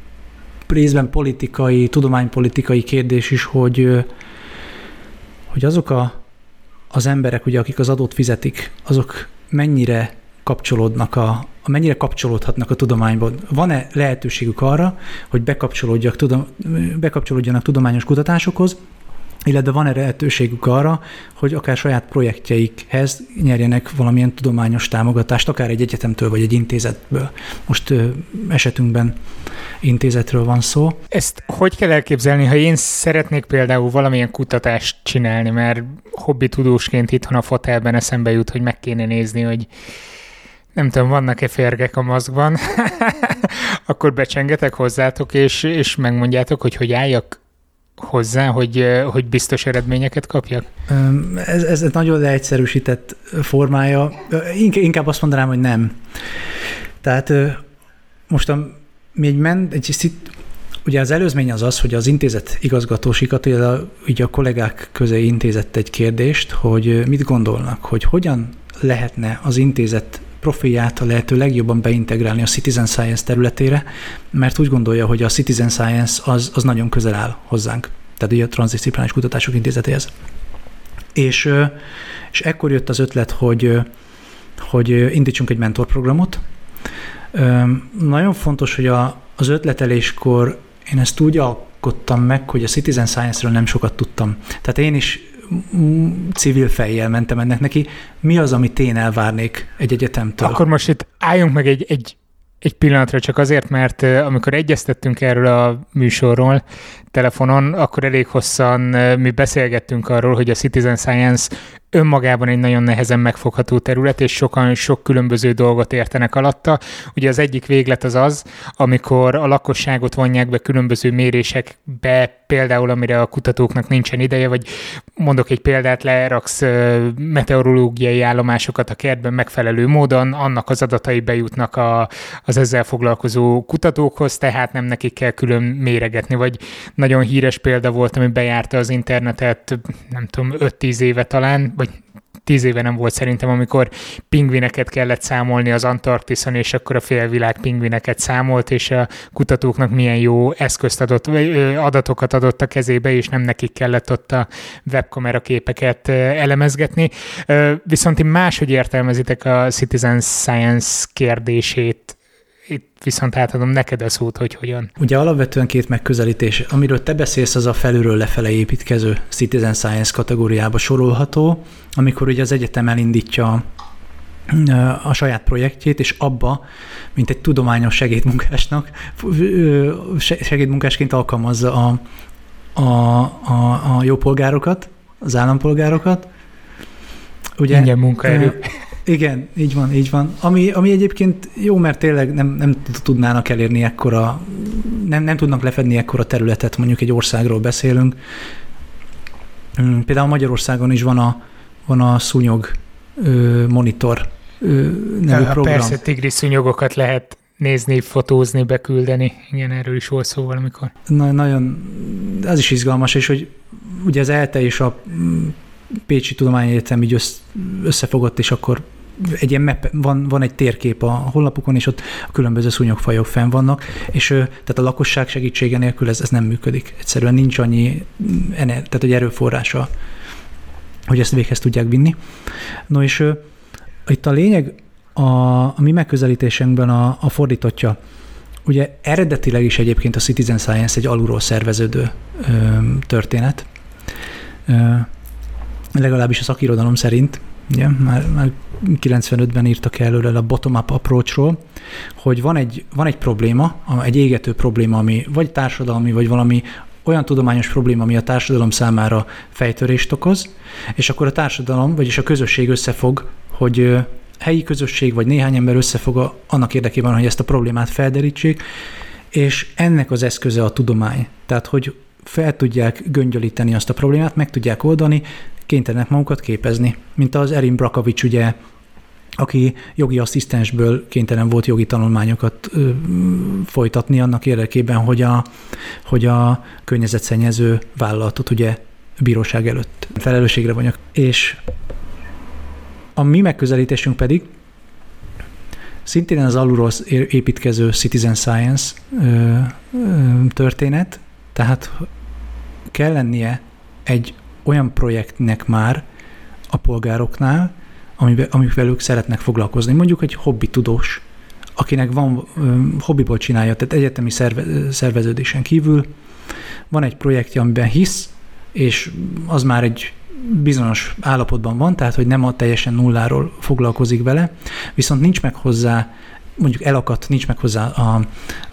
részben politikai, tudománypolitikai kérdés is, hogy, hogy azok a, az emberek, ugye, akik az adót fizetik, azok mennyire kapcsolódnak a, mennyire kapcsolódhatnak a tudományban. Van-e lehetőségük arra, hogy bekapcsolódjak, tudom, bekapcsolódjanak tudományos kutatásokhoz, illetve van-e lehetőségük arra, hogy akár saját projektjeikhez nyerjenek valamilyen tudományos támogatást, akár egy egyetemtől vagy egy intézetből. Most ö, esetünkben intézetről van szó. Ezt hogy kell elképzelni, ha én szeretnék például valamilyen kutatást csinálni, mert hobbi tudósként itthon a fotelben eszembe jut, hogy meg kéne nézni, hogy nem tudom, vannak-e férgek a maszkban, akkor becsengetek hozzátok, és, és megmondjátok, hogy hogy álljak hozzá, hogy, hogy biztos eredményeket kapjak? Ez, ez nagyon leegyszerűsített formája. Inkább azt mondanám, hogy nem. Tehát most a, mi egy, men, egy Ugye az előzmény az az, hogy az intézet igazgatósikat, ugye a kollégák közé intézett egy kérdést, hogy mit gondolnak, hogy hogyan lehetne az intézet profilját a lehető legjobban beintegrálni a citizen science területére, mert úgy gondolja, hogy a citizen science az, az nagyon közel áll hozzánk, tehát ugye a Transdisciplinális Kutatások Intézetéhez. És, és ekkor jött az ötlet, hogy, hogy indítsunk egy mentorprogramot. Nagyon fontos, hogy a, az ötleteléskor én ezt úgy alkottam meg, hogy a Citizen Science-ről nem sokat tudtam. Tehát én is civil fejjel mentem ennek neki. Mi az, amit én elvárnék egy egyetemtől? Akkor most itt álljunk meg egy, egy, egy pillanatra csak azért, mert amikor egyeztettünk erről a műsorról telefonon, akkor elég hosszan mi beszélgettünk arról, hogy a Citizen Science önmagában egy nagyon nehezen megfogható terület, és sokan sok különböző dolgot értenek alatta. Ugye az egyik véglet az az, amikor a lakosságot vonják be különböző mérésekbe, például amire a kutatóknak nincsen ideje, vagy mondok egy példát, leraksz meteorológiai állomásokat a kertben megfelelő módon, annak az adatai bejutnak a, az ezzel foglalkozó kutatókhoz, tehát nem nekik kell külön méregetni, vagy nagyon híres példa volt, ami bejárta az internetet, nem tudom, 5-10 éve talán, vagy tíz éve nem volt szerintem, amikor pingvineket kellett számolni az Antarktiszon, és akkor a félvilág pingvineket számolt, és a kutatóknak milyen jó eszközt adott, adatokat adott a kezébe, és nem nekik kellett ott a webkamera képeket elemezgetni. Viszont ti máshogy értelmezitek a Citizen Science kérdését itt viszont átadom neked a szót, hogy hogyan. Ugye alapvetően két megközelítés. Amiről te beszélsz, az a felülről lefele építkező Citizen Science kategóriába sorolható, amikor ugye az egyetem elindítja a saját projektjét, és abba, mint egy tudományos segédmunkásnak, segédmunkásként alkalmazza a, a, a, a jó polgárokat, az állampolgárokat. Ugye, Ingyen munkaerő. Igen, így van, így van. Ami, ami egyébként jó, mert tényleg nem, nem tudnának elérni ekkora, nem, nem tudnak lefedni ekkora területet, mondjuk egy országról beszélünk. Például Magyarországon is van a, van a szúnyog ö, monitor ö, nevű ja, program. Persze, tigris szúnyogokat lehet nézni, fotózni, beküldeni. Igen, erről is volt szó valamikor. Na, nagyon, az is izgalmas, és hogy ugye az ELTE és a Pécsi Tudományegyetem így összefogott, és akkor egy ilyen map, van, van egy térkép a honlapukon, és ott a különböző szúnyogfajok fenn vannak, és tehát a lakosság segítsége nélkül ez, ez nem működik. Egyszerűen nincs annyi tehát hogy erőforrása, hogy ezt véghez tudják vinni. No és itt a lényeg, a, a mi megközelítésünkben a, a fordítottja. Ugye eredetileg is egyébként a Citizen Science egy alulról szerveződő ö, történet, ö, legalábbis a szakirodalom szerint, ugye, már, már 95-ben írtak előre a bottom-up approachról, hogy van egy, van egy probléma, egy égető probléma, ami vagy társadalmi, vagy valami olyan tudományos probléma, ami a társadalom számára fejtörést okoz, és akkor a társadalom, vagyis a közösség összefog, hogy helyi közösség, vagy néhány ember összefog a, annak érdekében, hogy ezt a problémát felderítsék, és ennek az eszköze a tudomány. Tehát, hogy fel tudják göngyölíteni azt a problémát, meg tudják oldani, kénytelenek magukat képezni, mint az Erin Brakavics ugye, aki jogi asszisztensből kénytelen volt jogi tanulmányokat ö, folytatni annak érdekében, hogy a, hogy a környezetszennyező vállalatot ugye bíróság előtt felelősségre vonjak. És a mi megközelítésünk pedig szintén az alulról építkező citizen science ö, ö, történet, tehát kell lennie egy olyan projektnek már a polgároknál, amivel, amivel ők szeretnek foglalkozni. Mondjuk egy hobbi tudós, akinek van hobbiból csinálja, tehát egyetemi szerve, szerveződésen kívül van egy projektje, amiben hisz, és az már egy bizonyos állapotban van, tehát hogy nem a teljesen nulláról foglalkozik vele, viszont nincs meg hozzá mondjuk elakadt, nincs meg hozzá a,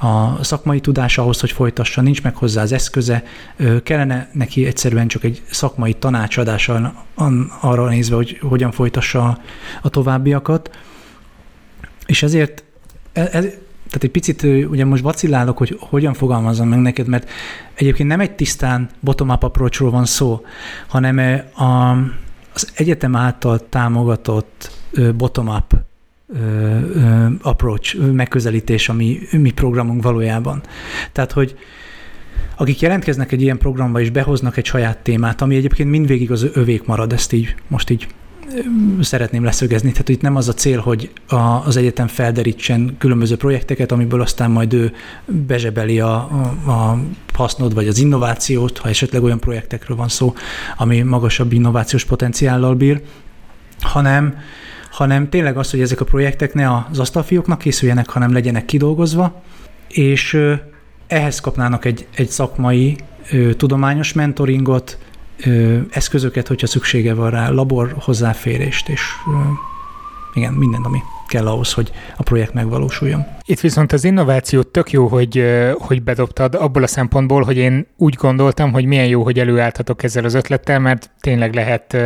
a szakmai tudása ahhoz, hogy folytassa, nincs meg hozzá az eszköze, kellene neki egyszerűen csak egy szakmai tanácsadása arra nézve, hogy hogyan folytassa a továbbiakat. És ezért ez, e, tehát egy picit ugye most vacillálok, hogy hogyan fogalmazom meg neked, mert egyébként nem egy tisztán bottom-up approachról van szó, hanem a, az egyetem által támogatott bottom-up approach, megközelítés a mi, mi programunk valójában. Tehát, hogy akik jelentkeznek egy ilyen programba és behoznak egy saját témát, ami egyébként mindvégig az övék marad, ezt így most így szeretném leszögezni. Tehát itt nem az a cél, hogy a, az egyetem felderítsen különböző projekteket, amiből aztán majd ő bezsebeli a, a, a hasznot vagy az innovációt, ha esetleg olyan projektekről van szó, ami magasabb innovációs potenciállal bír, hanem hanem tényleg az, hogy ezek a projektek ne az asztalfióknak készüljenek, hanem legyenek kidolgozva, és ehhez kapnának egy, egy szakmai, tudományos mentoringot, eszközöket, hogyha szüksége van rá, labor hozzáférést, és igen, minden, ami kell ahhoz, hogy a projekt megvalósuljon. Itt viszont az innováció tök jó, hogy, hogy bedobtad abból a szempontból, hogy én úgy gondoltam, hogy milyen jó, hogy előálltatok ezzel az ötlettel, mert tényleg lehet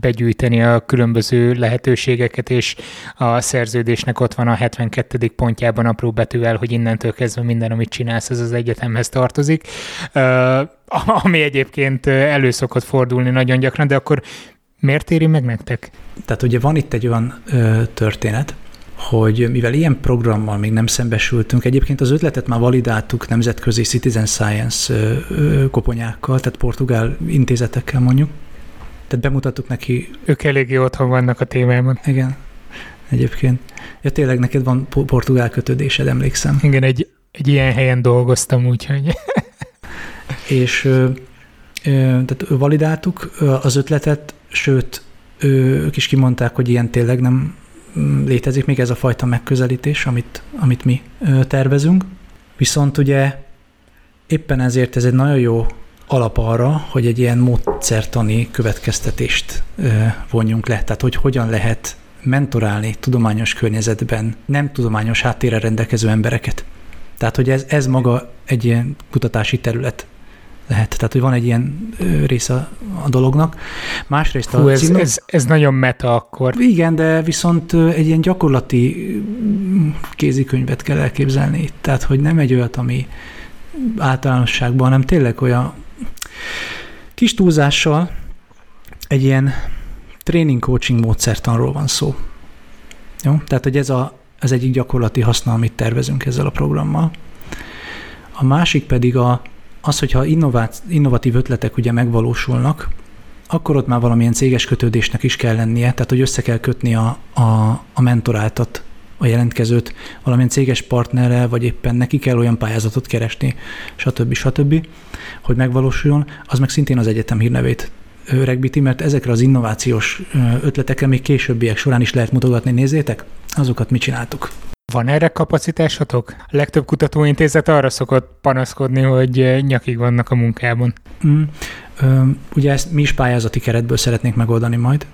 begyűjteni a különböző lehetőségeket, és a szerződésnek ott van a 72. pontjában apró betűvel, hogy innentől kezdve minden, amit csinálsz, az az egyetemhez tartozik, ami egyébként elő szokott fordulni nagyon gyakran, de akkor miért éri meg nektek? Tehát ugye van itt egy olyan ö, történet, hogy mivel ilyen programmal még nem szembesültünk, egyébként az ötletet már validáltuk nemzetközi citizen science koponyákkal, tehát portugál intézetekkel mondjuk, tehát bemutattuk neki. Ők eléggé otthon vannak a témában. Igen, egyébként. Ja, tényleg neked van portugál kötődésed, emlékszem. Igen, egy, egy ilyen helyen dolgoztam, úgyhogy... és ö, ö, tehát validáltuk az ötletet, sőt, ők is kimondták, hogy ilyen tényleg nem létezik még ez a fajta megközelítés, amit, amit mi tervezünk. Viszont ugye éppen ezért ez egy nagyon jó alap arra, hogy egy ilyen módszertani következtetést vonjunk le. Tehát, hogy hogyan lehet mentorálni tudományos környezetben nem tudományos háttérre rendelkező embereket. Tehát, hogy ez, ez maga egy ilyen kutatási terület lehet. Tehát, hogy van egy ilyen része a dolognak. Másrészt Hú, a ez, címlap... ez, ez nagyon meta akkor. Igen, de viszont egy ilyen gyakorlati kézikönyvet kell elképzelni. Tehát, hogy nem egy olyat, ami általánosságban, hanem tényleg olyan kis túlzással egy ilyen training coaching módszertanról van szó. Jó? Tehát, hogy ez a, az egyik gyakorlati haszna, amit tervezünk ezzel a programmal. A másik pedig a, az, hogyha innovát, innovatív ötletek ugye megvalósulnak, akkor ott már valamilyen céges kötődésnek is kell lennie, tehát hogy össze kell kötni a, a, a mentoráltat, a jelentkezőt valamilyen céges partnerrel, vagy éppen neki kell olyan pályázatot keresni, stb. stb., hogy megvalósuljon, az meg szintén az egyetem hírnevét öregbíti, mert ezekre az innovációs ötletekre még későbbiek során is lehet mutogatni, nézzétek, azokat mi csináltuk. Van erre kapacitásotok? A legtöbb kutatóintézet arra szokott panaszkodni, hogy nyakig vannak a munkában. Mm, ugye ezt mi is pályázati keretből szeretnénk megoldani majd,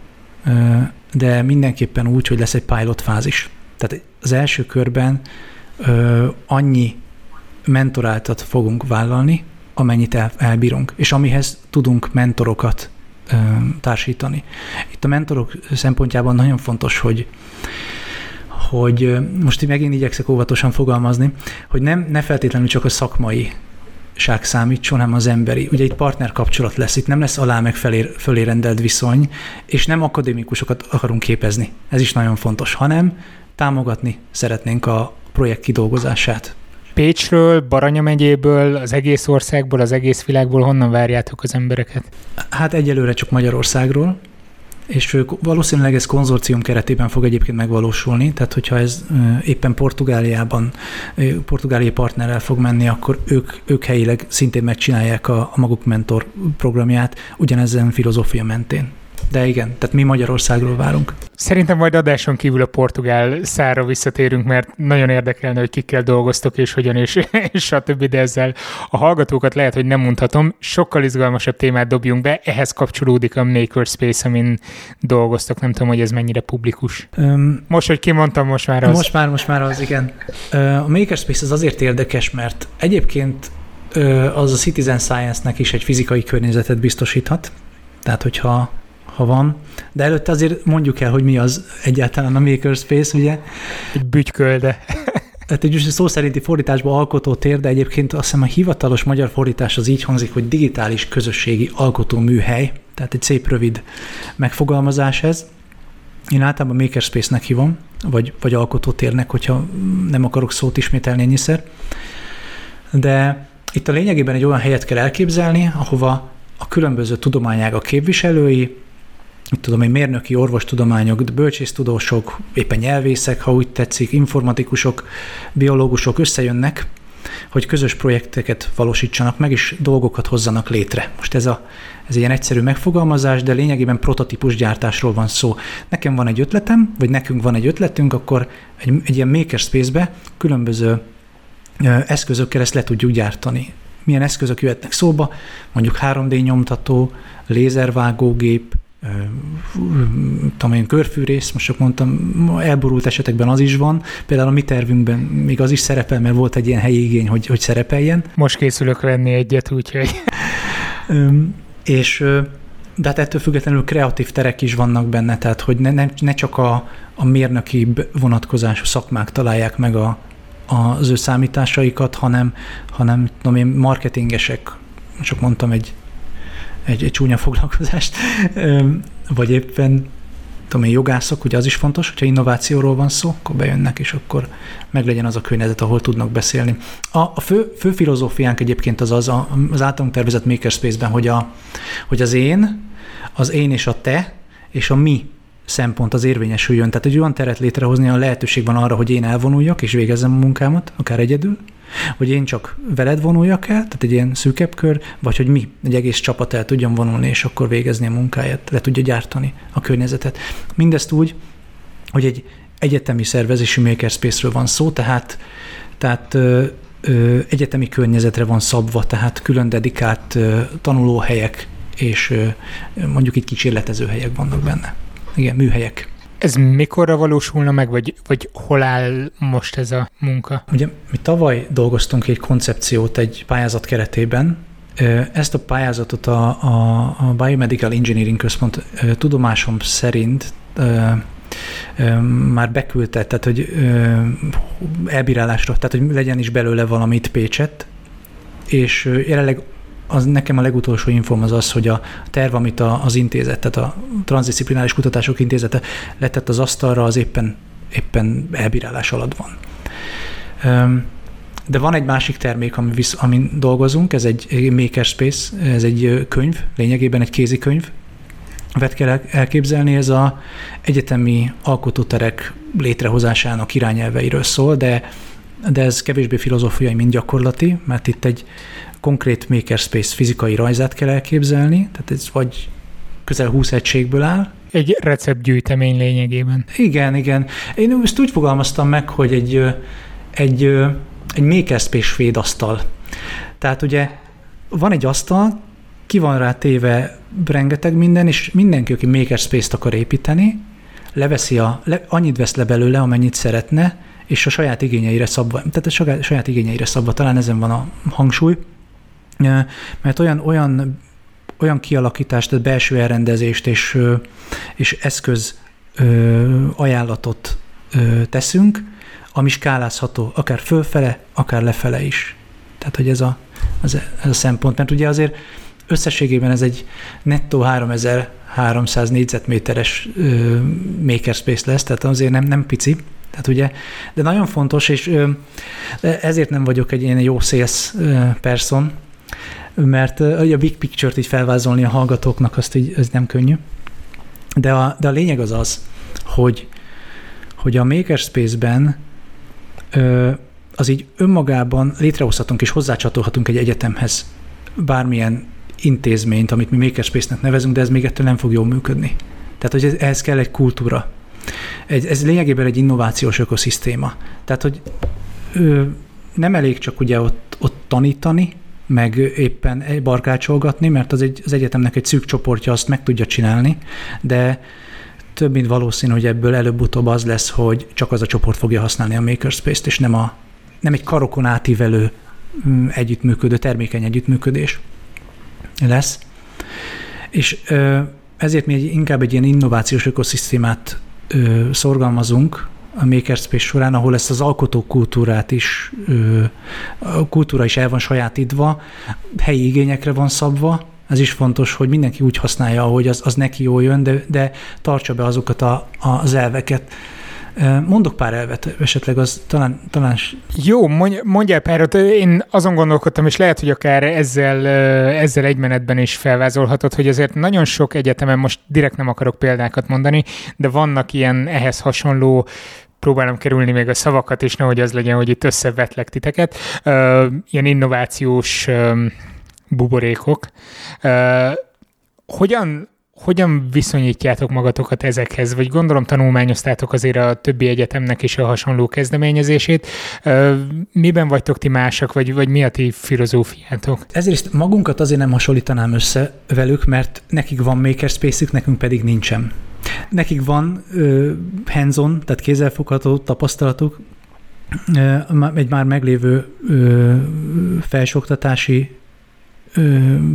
de mindenképpen úgy, hogy lesz egy pilot fázis. Tehát az első körben annyi mentoráltat fogunk vállalni, amennyit el, elbírunk, és amihez tudunk mentorokat társítani. Itt a mentorok szempontjában nagyon fontos, hogy hogy most így megint igyekszek óvatosan fogalmazni, hogy nem, ne feltétlenül csak a szakmai ság számítson, hanem az emberi. Ugye itt partner kapcsolat lesz, itt nem lesz alá meg felé, fölé rendelt viszony, és nem akadémikusokat akarunk képezni. Ez is nagyon fontos, hanem támogatni szeretnénk a projekt kidolgozását. Pécsről, Baranya megyéből, az egész országból, az egész világból honnan várjátok az embereket? Hát egyelőre csak Magyarországról, és valószínűleg ez konzorcium keretében fog egyébként megvalósulni, tehát hogyha ez éppen Portugáliában, portugáliai partnerrel fog menni, akkor ők, ők helyileg szintén megcsinálják a, a maguk mentor programját, ugyanezen filozófia mentén. De igen, tehát mi Magyarországról várunk. Szerintem majd adáson kívül a portugál szára visszatérünk, mert nagyon érdekelne, hogy kikkel dolgoztok, és hogyan, és, és stb. De ezzel a hallgatókat lehet, hogy nem mondhatom. Sokkal izgalmasabb témát dobjunk be, ehhez kapcsolódik a Makerspace, amin dolgoztok. Nem tudom, hogy ez mennyire publikus. Um, most, hogy kimondtam, most már az. Most már, most már az, igen. A Makerspace az azért érdekes, mert egyébként az a Citizen Science-nek is egy fizikai környezetet biztosíthat. Tehát, hogyha ha van. De előtte azért mondjuk el, hogy mi az egyáltalán a Makerspace, ugye? Egy bütykölde. Tehát egy szó szerinti fordításban alkotó tér, de egyébként azt hiszem a hivatalos magyar fordítás az így hangzik, hogy digitális közösségi alkotó műhely, tehát egy szép rövid megfogalmazás ez. Én általában Makerspace-nek hívom, vagy, vagy alkotótérnek, hogyha nem akarok szót ismételni ennyiszer. De itt a lényegében egy olyan helyet kell elképzelni, ahova a különböző tudományágak képviselői, mit tudom én, mérnöki orvostudományok, bölcsésztudósok, éppen nyelvészek, ha úgy tetszik, informatikusok, biológusok összejönnek, hogy közös projekteket valósítsanak meg, és dolgokat hozzanak létre. Most ez, a, ez egy ilyen egyszerű megfogalmazás, de lényegében prototípus gyártásról van szó. Nekem van egy ötletem, vagy nekünk van egy ötletünk, akkor egy, egy ilyen makerspace-be különböző eszközökkel ezt le tudjuk gyártani. Milyen eszközök jöhetnek szóba? Mondjuk 3D nyomtató, lézervágógép, tudom én, körfűrész, most csak mondtam, elborult esetekben az is van. Például a mi tervünkben még az is szerepel, mert volt egy ilyen helyi igény, hogy, hogy szerepeljen. Most készülök venni egyet, úgyhogy... és de hát ettől függetlenül kreatív terek is vannak benne, tehát hogy ne, ne, ne csak a, a mérnöki vonatkozású szakmák találják meg a, az ő számításaikat, hanem, hanem tudom én, marketingesek, csak mondtam egy egy, egy csúnya foglalkozást, vagy éppen tudom én, jogászok, ugye az is fontos, hogyha innovációról van szó, akkor bejönnek, és akkor meglegyen az a környezet, ahol tudnak beszélni. A, a fő, fő filozófiánk egyébként az az, az általunk tervezett Makerspace-ben, hogy, a, hogy az én, az én és a te, és a mi szempont az érvényesüljön. Tehát egy olyan teret létrehozni, a lehetőség van arra, hogy én elvonuljak és végezzem a munkámat, akár egyedül, hogy én csak veled vonuljak el, tehát egy ilyen szűkebb kör, vagy hogy mi, egy egész csapat el tudjon vonulni, és akkor végezni a munkáját, le tudja gyártani a környezetet. Mindezt úgy, hogy egy egyetemi szervezési makerspace-ről van szó, tehát, tehát ö, ö, egyetemi környezetre van szabva, tehát külön dedikált ö, tanulóhelyek és ö, mondjuk itt kísérletező helyek vannak benne. Igen, műhelyek. Ez mikorra valósulna meg, vagy, vagy hol áll most ez a munka? Ugye mi tavaly dolgoztunk egy koncepciót egy pályázat keretében, ezt a pályázatot a, a, a Biomedical Engineering Központ tudomásom szerint már beküldte, tehát hogy elbírálásra, tehát hogy legyen is belőle valamit Pécset, és jelenleg az nekem a legutolsó inform az az, hogy a terv, amit a, az intézet, tehát a Transdisziplináris Kutatások Intézete letett az asztalra, az éppen, éppen elbírálás alatt van. De van egy másik termék, ami visz, amin dolgozunk, ez egy Makerspace, ez egy könyv, lényegében egy kézikönyv, vet kell elképzelni, ez a egyetemi alkotóterek létrehozásának irányelveiről szól, de, de ez kevésbé filozófiai, mint gyakorlati, mert itt egy konkrét makerspace fizikai rajzát kell elképzelni, tehát ez vagy közel 20 egységből áll. Egy receptgyűjtemény lényegében. Igen, igen. Én ezt úgy fogalmaztam meg, hogy egy, egy, egy makerspace védasztal. Tehát ugye van egy asztal, ki van rá téve rengeteg minden, és mindenki, aki makerspace-t akar építeni, leveszi a, le, annyit vesz le belőle, amennyit szeretne, és a saját igényeire szabva, tehát a saját, igényeire szabva, talán ezen van a hangsúly, mert olyan, olyan, olyan kialakítást, tehát belső elrendezést és, és eszköz ajánlatot teszünk, ami skálázható, akár fölfele, akár lefele is. Tehát, hogy ez a, ez a, szempont. Mert ugye azért összességében ez egy nettó 3300 négyzetméteres ö, makerspace lesz, tehát azért nem, nem pici. Tehát ugye, de nagyon fontos, és ezért nem vagyok egy ilyen jó sales person, mert a big picture-t így felvázolni a hallgatóknak, azt így, ez nem könnyű. De a, de a lényeg az az, hogy, hogy a Makerspace-ben az így önmagában létrehozhatunk és hozzácsatolhatunk egy egyetemhez bármilyen intézményt, amit mi Makerspace-nek nevezünk, de ez még ettől nem fog jól működni. Tehát, hogy ez, ehhez kell egy kultúra. Egy, ez lényegében egy innovációs ökoszisztéma. Tehát, hogy ö, nem elég csak ugye ott, ott tanítani, meg éppen barkácsolgatni, mert az, egy, az egyetemnek egy szűk csoportja azt meg tudja csinálni, de több mint valószínű, hogy ebből előbb-utóbb az lesz, hogy csak az a csoport fogja használni a Makerspace-t, és nem, a, nem egy karokon átívelő mm, együttműködő, termékeny együttműködés lesz. És ezért mi egy, inkább egy ilyen innovációs ökoszisztémát szorgalmazunk, a Makerspace során, ahol ezt az alkotókultúrát is, a kultúra is el van sajátítva, helyi igényekre van szabva, ez is fontos, hogy mindenki úgy használja, hogy az, az neki jól jön, de, de tartsa be azokat a, az elveket. Mondok pár elvet, esetleg az talán... talán... Jó, mondj, mondjál párat. Én azon gondolkodtam, és lehet, hogy akár ezzel, ezzel egy menetben is felvázolhatod, hogy azért nagyon sok egyetemen, most direkt nem akarok példákat mondani, de vannak ilyen ehhez hasonló próbálom kerülni még a szavakat, és nehogy az legyen, hogy itt összevetlek titeket. Ilyen innovációs buborékok. Hogyan hogyan viszonyítjátok magatokat ezekhez? Vagy gondolom tanulmányoztátok azért a többi egyetemnek is a hasonló kezdeményezését. Miben vagytok ti másak, vagy, vagy mi a ti filozófiátok? Ezért magunkat azért nem hasonlítanám össze velük, mert nekik van makerspace nekünk pedig nincsen. Nekik van hands-on, tehát kézzelfogható tapasztalatuk, egy már meglévő uh, felsőoktatási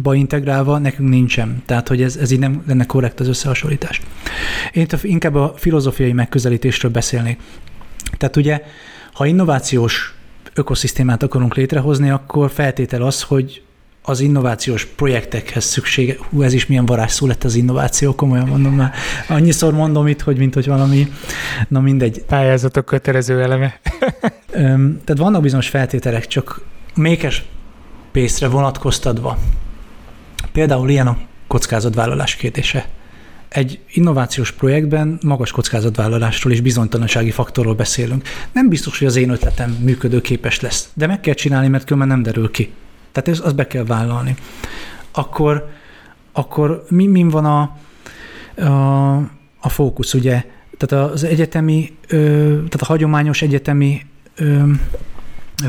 ba integrálva, nekünk nincsen. Tehát, hogy ez, ez így nem lenne korrekt az összehasonlítás. Én inkább a filozófiai megközelítésről beszélnék. Tehát ugye, ha innovációs ökoszisztémát akarunk létrehozni, akkor feltétel az, hogy az innovációs projektekhez szüksége, hú, ez is milyen varázsszó lett az innováció, komolyan mondom, már annyiszor mondom itt, hogy mint hogy valami, na mindegy. Pályázatok kötelező eleme. Tehát vannak bizonyos feltételek, csak mékes pészre vonatkoztatva. Például ilyen a kockázatvállalás kérdése. Egy innovációs projektben magas kockázatvállalásról és bizonytalansági faktorról beszélünk. Nem biztos, hogy az én ötletem működőképes lesz, de meg kell csinálni, mert különben nem derül ki. Tehát ez, azt be kell vállalni. Akkor, akkor mi, mi van a, a, a fókusz, ugye? Tehát az egyetemi, tehát a hagyományos egyetemi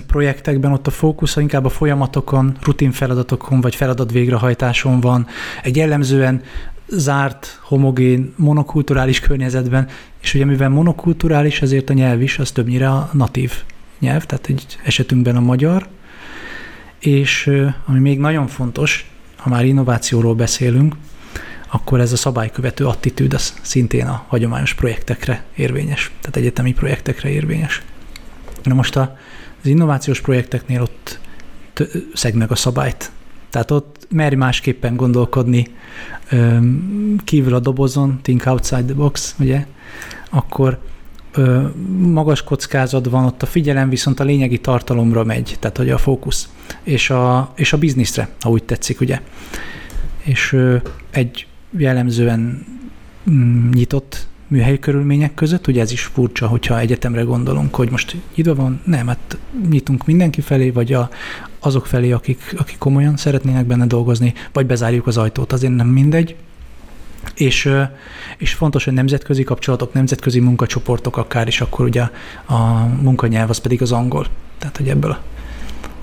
projektekben ott a fókusz inkább a folyamatokon, rutin feladatokon vagy feladat végrehajtáson van. Egy jellemzően zárt, homogén, monokulturális környezetben, és ugye mivel monokulturális, ezért a nyelv is az többnyire a natív nyelv, tehát egy esetünkben a magyar, és ami még nagyon fontos, ha már innovációról beszélünk, akkor ez a szabálykövető attitűd az szintén a hagyományos projektekre érvényes, tehát egyetemi projektekre érvényes. Na most a, az innovációs projekteknél ott szeg meg a szabályt. Tehát ott merj másképpen gondolkodni kívül a dobozon, think outside the box, ugye, akkor magas kockázat van, ott a figyelem viszont a lényegi tartalomra megy, tehát hogy a fókusz, és a, és a bizniszre, ha úgy tetszik, ugye. És egy jellemzően mm, nyitott műhelyi körülmények között, ugye ez is furcsa, hogyha egyetemre gondolunk, hogy most nyitva van, nem, hát nyitunk mindenki felé, vagy a, azok felé, akik, akik komolyan szeretnének benne dolgozni, vagy bezárjuk az ajtót, azért nem mindegy, és, és fontos, hogy nemzetközi kapcsolatok, nemzetközi munkacsoportok akár is, akkor ugye a munkanyelv az pedig az angol. Tehát, hogy ebből a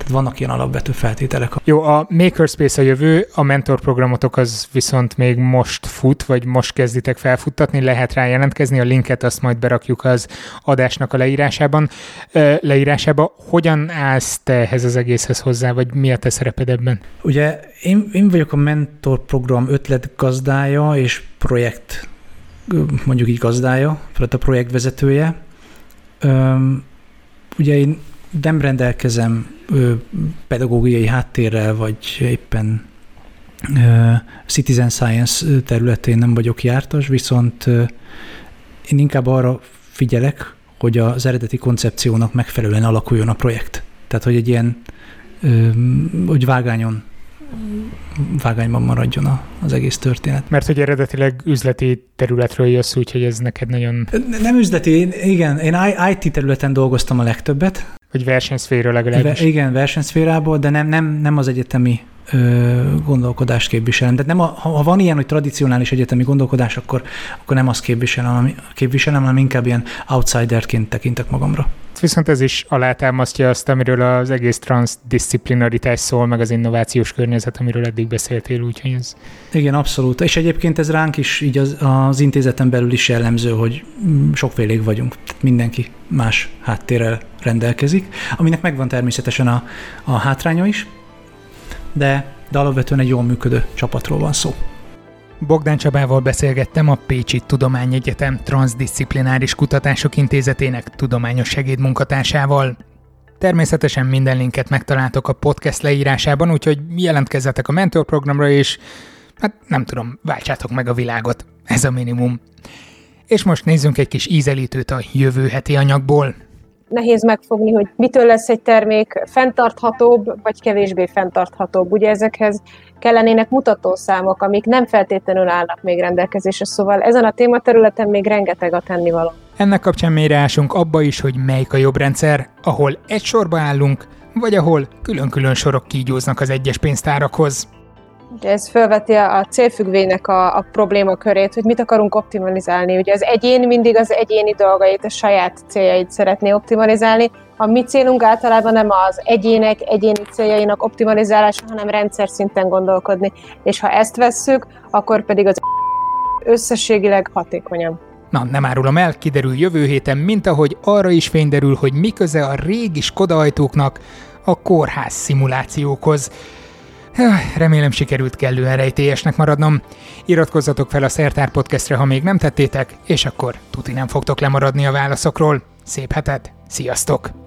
tehát vannak ilyen alapvető feltételek. Jó, a Makerspace a jövő, a mentor programotok az viszont még most fut, vagy most kezditek felfuttatni, lehet rá jelentkezni, a linket azt majd berakjuk az adásnak a leírásában. leírásába. Hogyan állsz te ehhez az egészhez hozzá, vagy mi a te szereped ebben? Ugye én, én vagyok a mentor program ötletgazdája és projekt mondjuk így gazdája, tehát a projektvezetője. ugye én nem rendelkezem ö, pedagógiai háttérrel, vagy éppen ö, citizen science területén nem vagyok jártas, viszont ö, én inkább arra figyelek, hogy az eredeti koncepciónak megfelelően alakuljon a projekt. Tehát, hogy egy ilyen, ö, hogy vágányon vágányban maradjon az egész történet. Mert hogy eredetileg üzleti területről jössz, úgyhogy ez neked nagyon... Nem üzleti, igen, én IT területen dolgoztam a legtöbbet, vagy versenyszféra legalábbis. Igen, versenyszférából, de nem, nem, nem az egyetemi gondolkodást képviselem. De nem a, ha van ilyen, hogy tradicionális egyetemi gondolkodás, akkor, akkor nem azt képviselem, képviselem, hanem inkább ilyen outsiderként tekintek magamra. Viszont ez is alátámasztja azt, amiről az egész transzdisziplinaritás szól, meg az innovációs környezet, amiről eddig beszéltél, úgyhogy ez... Igen, abszolút. És egyébként ez ránk is így az, az intézeten belül is jellemző, hogy sokfélék vagyunk. Tehát mindenki más háttérrel rendelkezik, aminek megvan természetesen a, a hátránya is, de, de alapvetően egy jól működő csapatról van szó. Bogdán Csabával beszélgettem a Pécsi Tudományegyetem Transdisziplináris Kutatások Intézetének tudományos segédmunkatársával. Természetesen minden linket megtaláltok a podcast leírásában, úgyhogy jelentkezzetek a mentorprogramra, és hát nem tudom, váltsátok meg a világot. Ez a minimum. És most nézzünk egy kis ízelítőt a jövő heti anyagból nehéz megfogni, hogy mitől lesz egy termék fenntarthatóbb, vagy kevésbé fenntarthatóbb. Ugye ezekhez kellenének mutatószámok, amik nem feltétlenül állnak még rendelkezésre, szóval ezen a tématerületen még rengeteg a tennivaló. Ennek kapcsán mélyre ásunk abba is, hogy melyik a jobb rendszer, ahol egy sorba állunk, vagy ahol külön-külön sorok kígyóznak az egyes pénztárakhoz. Ez felveti a célfüggvénynek a, a problémakörét, hogy mit akarunk optimalizálni. Ugye az egyén mindig az egyéni dolgait, a saját céljait szeretné optimalizálni. A mi célunk általában nem az egyének egyéni céljainak optimalizálása, hanem rendszer szinten gondolkodni. És ha ezt vesszük, akkor pedig az összességileg hatékonyabb. Na, nem árulom el, kiderül jövő héten, mint ahogy arra is fényderül, hogy mi köze a régi Skoda a kórház szimulációkhoz. Remélem sikerült kellően rejtélyesnek maradnom. Iratkozzatok fel a Szertár Podcastre, ha még nem tettétek, és akkor tuti nem fogtok lemaradni a válaszokról. Szép hetet, sziasztok!